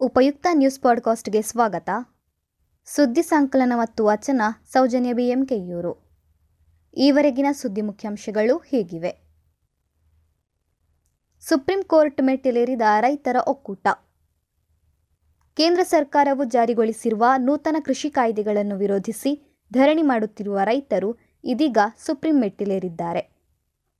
ಉಪಯುಕ್ತ ನ್ಯೂಸ್ ಪಾಡ್ಕಾಸ್ಟ್ಗೆ ಸ್ವಾಗತ. ಸುದ್ದಿ ಸಂಕಲನ ಮತ್ತು ವಚನ, ಸೌಜನ್ಯ ಬಿಎಂಕೆಯೂರು ಈವರೆಗಿನ ಸುದ್ದಿ ಮುಖ್ಯಾಂಶಗಳು ಹೀಗಿವೆ. ಸುಪ್ರೀಂ ಕೋರ್ಟ್ ಮೆಟ್ಟಿಲೇರಿದ ರೈತರ ಒಕ್ಕೂಟ. ಕೇಂದ್ರ ಸರ್ಕಾರವು ಜಾರಿಗೊಳಿಸಿರುವ ನೂತನ ಕೃಷಿ ಕಾಯ್ದೆಗಳನ್ನು ವಿರೋಧಿಸಿ ಧರಣಿ ಮಾಡುತ್ತಿರುವ ರೈತರು ಇದೀಗ ಸುಪ್ರೀಂ ಮೆಟ್ಟಿಲೇರಿದ್ದಾರೆ.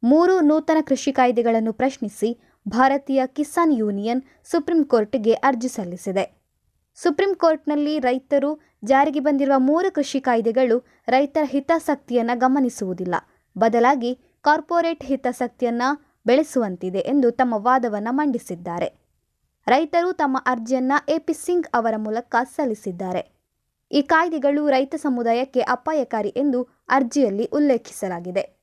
ಮೂರು ನೂತನ ಕೃಷಿ ಕಾಯ್ದೆಗಳನ್ನು ಪ್ರಶ್ನಿಸಿ ಭಾರತೀಯ ಕಿಸಾನ್ ಯೂನಿಯನ್ ಸುಪ್ರೀಂ ಕೋರ್ಟ್ಗೆ ಅರ್ಜಿ ಸಲ್ಲಿಸಿದೆ. ಸುಪ್ರೀಂ ಕೋರ್ಟ್ನಲ್ಲಿ ರೈತರು ಜಾರಿಗೆ ಬಂದಿರುವ ಮೂರು ಕೃಷಿ ಕಾಯ್ದೆಗಳು ರೈತರ ಹಿತಾಸಕ್ತಿಯನ್ನು ಗಮನಿಸುವುದಿಲ್ಲ. ಬದಲಾಗಿ ಕಾರ್ಪೊರೇಟ್ ಹಿತಾಸಕ್ತಿಯನ್ನು ಬೆಳೆಸುವಂತಿದೆ ಎಂದು ತಮ್ಮ ವಾದವನ್ನು ಮಂಡಿಸಿದ್ದಾರೆ. ರೈತರು ತಮ್ಮ ಅರ್ಜಿಯನ್ನು ಎಪಿ ಸಿಂಗ್ ಅವರ ಮೂಲಕ ಸಲ್ಲಿಸಿದ್ದಾರೆ. ಈ ಕಾಯ್ದೆಗಳು ರೈತ ಸಮುದಾಯಕ್ಕೆ ಅಪಾಯಕಾರಿ ಎಂದು ಅರ್ಜಿಯಲ್ಲಿ ಉಲ್ಲೇಖಿಸಲಾಗಿದೆ.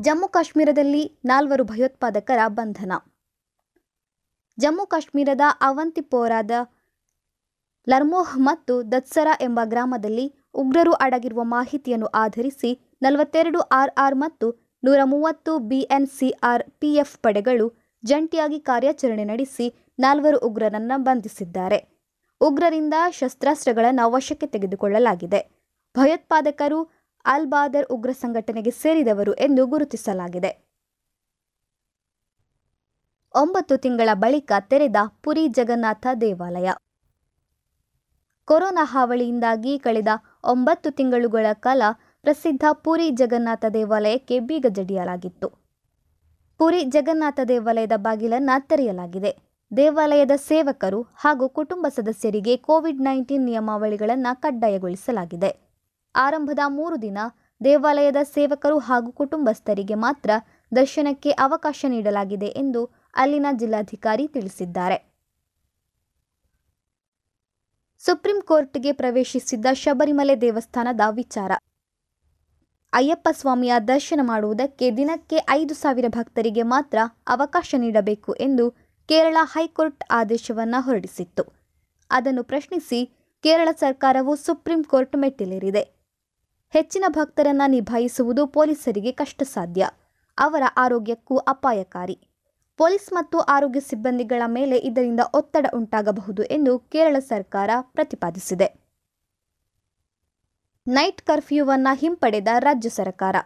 ಜಮ್ಮು ಕಾಶ್ಮೀರದಲ್ಲಿ ನಾಲ್ವರು ಭಯೋತ್ಪಾದಕರ ಬಂಧನ. ಜಮ್ಮು ಕಾಶ್ಮೀರದ ಅವಂತಿಪೋರಾದ ಲರ್ಮೋಹ್ ಮತ್ತು ದತ್ಸರಾ ಎಂಬ ಗ್ರಾಮದಲ್ಲಿ ಉಗ್ರರು ಅಡಗಿರುವ ಮಾಹಿತಿಯನ್ನು ಆಧರಿಸಿ ನಲವತ್ತೆರಡು ಆರ್ಆರ್ ಮತ್ತು ನೂರ ಮೂವತ್ತು ಬಿಎನ್ಸಿಆರ್ ಪಿಎಫ್ ಪಡೆಗಳು ಜಂಟಿಯಾಗಿ ಕಾರ್ಯಾಚರಣೆ ನಡೆಸಿ ನಾಲ್ವರು ಉಗ್ರರನ್ನು ಬಂಧಿಸಿದ್ದಾರೆ. ಉಗ್ರರಿಂದ ಶಸ್ತ್ರಾಸ್ತ್ರಗಳನ್ನು ವಶಕ್ಕೆ ತೆಗೆದುಕೊಳ್ಳಲಾಗಿದೆ. ಭಯೋತ್ಪಾದಕರು ಅಲ್ ಬಾದರ್ ಉಗ್ರ ಸಂಘಟನೆಗೆ ಸೇರಿದವರು ಎಂದು ಗುರುತಿಸಲಾಗಿದೆ. ಒಂಬತ್ತು ತಿಂಗಳ ಬಳಿಕ ತೆರೆದ ಪುರಿ ಜಗನ್ನಾಥ ದೇವಾಲಯ. ಕೊರೋನಾ ಹಾವಳಿಯಿಂದಾಗಿ ಕಳೆದ ಒಂಬತ್ತು ತಿಂಗಳುಗಳ ಕಾಲ ಪ್ರಸಿದ್ಧ ಪುರಿ ಜಗನ್ನಾಥ ದೇವಾಲಯಕ್ಕೆ ಬೀಗ ಜಡಿಯಲಾಗಿತ್ತು. ಪುರಿ ಜಗನ್ನಾಥ ದೇವಾಲಯದ ಬಾಗಿಲನ್ನು ತೆರೆಯಲಾಗಿದೆ. ದೇವಾಲಯದ ಸೇವಕರು ಹಾಗೂ ಕುಟುಂಬ ಸದಸ್ಯರಿಗೆ ಕೋವಿಡ್ ನೈನ್ಟೀನ್ ನಿಯಮಾವಳಿಗಳನ್ನು ಕಡ್ಡಾಯಗೊಳಿಸಲಾಗಿದೆ. ಆರಂಭದ ಮೂರು ದಿನ ದೇವಾಲಯದ ಸೇವಕರು ಹಾಗೂ ಕುಟುಂಬಸ್ಥರಿಗೆ ಮಾತ್ರ ದರ್ಶನಕ್ಕೆ ಅವಕಾಶ ನೀಡಲಾಗಿದೆ ಎಂದು ಅಲ್ಲಿನ ಜಿಲ್ಲಾಧಿಕಾರಿ ತಿಳಿಸಿದ್ದಾರೆ. ಸುಪ್ರೀಂ ಕೋರ್ಟ್ಗೆ ಪ್ರವೇಶಿಸಿದ್ದ ಶಬರಿಮಲೆ ದೇವಸ್ಥಾನದ ವಿಚಾರ. ಅಯ್ಯಪ್ಪ ಸ್ವಾಮಿಯ ದರ್ಶನ ಮಾಡುವುದಕ್ಕೆ ದಿನಕ್ಕೆ ಐದು ಸಾವಿರ ಭಕ್ತರಿಗೆ ಮಾತ್ರ ಅವಕಾಶ ನೀಡಬೇಕು ಎಂದು ಕೇರಳ ಹೈಕೋರ್ಟ್ ಆದೇಶವನ್ನು ಹೊರಡಿಸಿತ್ತು. ಅದನ್ನು ಪ್ರಶ್ನಿಸಿ ಕೇರಳ ಸರ್ಕಾರವು ಸುಪ್ರೀಂ ಕೋರ್ಟ್ ಮೆಟ್ಟಿಲೇರಿದೆ. ಹೆಚ್ಚಿನ ಭಕ್ತರನ್ನ ನಿಭಾಯಿಸುವುದು ಪೊಲೀಸರಿಗೆ ಕಷ್ಟ ಸಾಧ್ಯ ಅವರ ಆರೋಗ್ಯಕ್ಕೂ ಅಪಾಯಕಾರಿ. ಪೊಲೀಸ್ ಮತ್ತು ಆರೋಗ್ಯ ಸಿಬ್ಬಂದಿಗಳ ಮೇಲೆ ಇದರಿಂದ ಒತ್ತಡ ಉಂಟಾಗಬಹುದು ಎಂದು ಕೇರಳ ಸರ್ಕಾರ ಪ್ರತಿಪಾದಿಸಿದೆ. ನೈಟ್ ಕರ್ಫ್ಯೂವನ್ನು ಹಿಂಪಡೆದ ರಾಜ್ಯ ಸರ್ಕಾರ.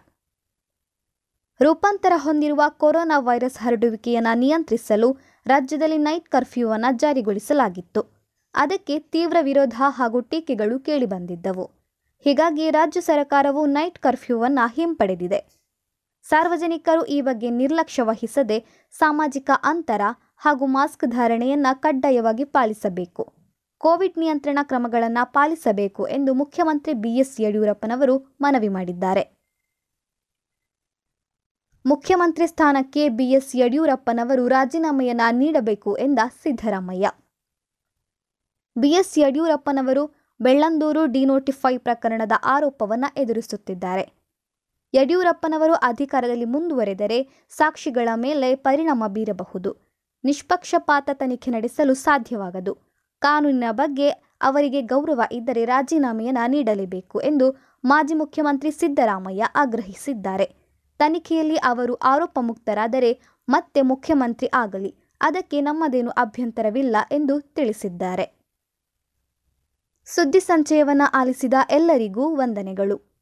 ರೂಪಾಂತರ ಹೊಂದಿರುವ ಕೊರೋನಾ ವೈರಸ್ ಹರಡುವಿಕೆಯನ್ನು ನಿಯಂತ್ರಿಸಲು ರಾಜ್ಯದಲ್ಲಿ ನೈಟ್ ಕರ್ಫ್ಯೂವನ್ನು ಜಾರಿಗೊಳಿಸಲಾಗಿತ್ತು. ಅದಕ್ಕೆ ತೀವ್ರ ವಿರೋಧ ಹಾಗೂ ಟೀಕೆಗಳು ಕೇಳಿಬಂದಿದ್ದವು. ಹೀಗಾಗಿ ರಾಜ್ಯ ಸರ್ಕಾರವು ನೈಟ್ ಕರ್ಫ್ಯೂವನ್ನು ಹಿಂಪಡೆದಿದೆ. ಸಾರ್ವಜನಿಕರು ಈ ಬಗ್ಗೆ ನಿರ್ಲಕ್ಷ್ಯ ವಹಿಸದೆ ಸಾಮಾಜಿಕ ಅಂತರ ಹಾಗೂ ಮಾಸ್ಕ್ ಧಾರಣೆಯನ್ನು ಕಡ್ಡಾಯವಾಗಿ ಪಾಲಿಸಬೇಕು. ಕೋವಿಡ್ ನಿಯಂತ್ರಣ ಕ್ರಮಗಳನ್ನು ಪಾಲಿಸಬೇಕು ಎಂದು ಮುಖ್ಯಮಂತ್ರಿ ಬಿಎಸ್ ಯಡಿಯೂರಪ್ಪನವರು ಮನವಿ ಮಾಡಿದ್ದಾರೆ. ಮುಖ್ಯಮಂತ್ರಿ ಸ್ಥಾನಕ್ಕೆ ಬಿಎಸ್ ಯಡಿಯೂರಪ್ಪನವರು ರಾಜೀನಾಮೆಯನ್ನ ನೀಡಬೇಕು ಎಂದ ಸಿದ್ದರಾಮಯ್ಯ. ಬಿಎಸ್ ಯಡಿಯೂರಪ್ಪನವರು ಬೆಳ್ಳಂದೂರು ಡಿನೋಟಿಫೈ ಪ್ರಕರಣದ ಆರೋಪವನ್ನು ಎದುರಿಸುತ್ತಿದ್ದಾರೆ. ಯಡಿಯೂರಪ್ಪನವರು ಅಧಿಕಾರದಲ್ಲಿ ಮುಂದುವರೆದರೆ ಸಾಕ್ಷಿಗಳ ಮೇಲೆ ಪರಿಣಾಮ ಬೀರಬಹುದು. ನಿಷ್ಪಕ್ಷಪಾತ ತನಿಖೆ ನಡೆಸಲು ಸಾಧ್ಯವಾಗದು. ಕಾನೂನಿನ ಬಗ್ಗೆ ಅವರಿಗೆ ಗೌರವ ಇದ್ದರೆ ರಾಜೀನಾಮೆಯನ್ನು ನೀಡಲೇಬೇಕು ಎಂದು ಮಾಜಿ ಮುಖ್ಯಮಂತ್ರಿ ಸಿದ್ದರಾಮಯ್ಯ ಆಗ್ರಹಿಸಿದ್ದಾರೆ. ತನಿಖೆಯಲ್ಲಿ ಅವರು ಆರೋಪ ಮುಕ್ತರಾದರೆ ಮತ್ತೆ ಮುಖ್ಯಮಂತ್ರಿ ಆಗಲಿ. ಅದಕ್ಕೆ ನಮ್ಮದೇನು ಅಭ್ಯಂತರವಿಲ್ಲ ಎಂದು ತಿಳಿಸಿದ್ದಾರೆ. ಸುದ್ದಿ ಸಂಚಯವನ್ನು ಆಲಿಸಿದ ಎಲ್ಲರಿಗೂ ವಂದನೆಗಳು.